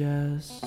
just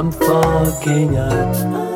I'm fogging up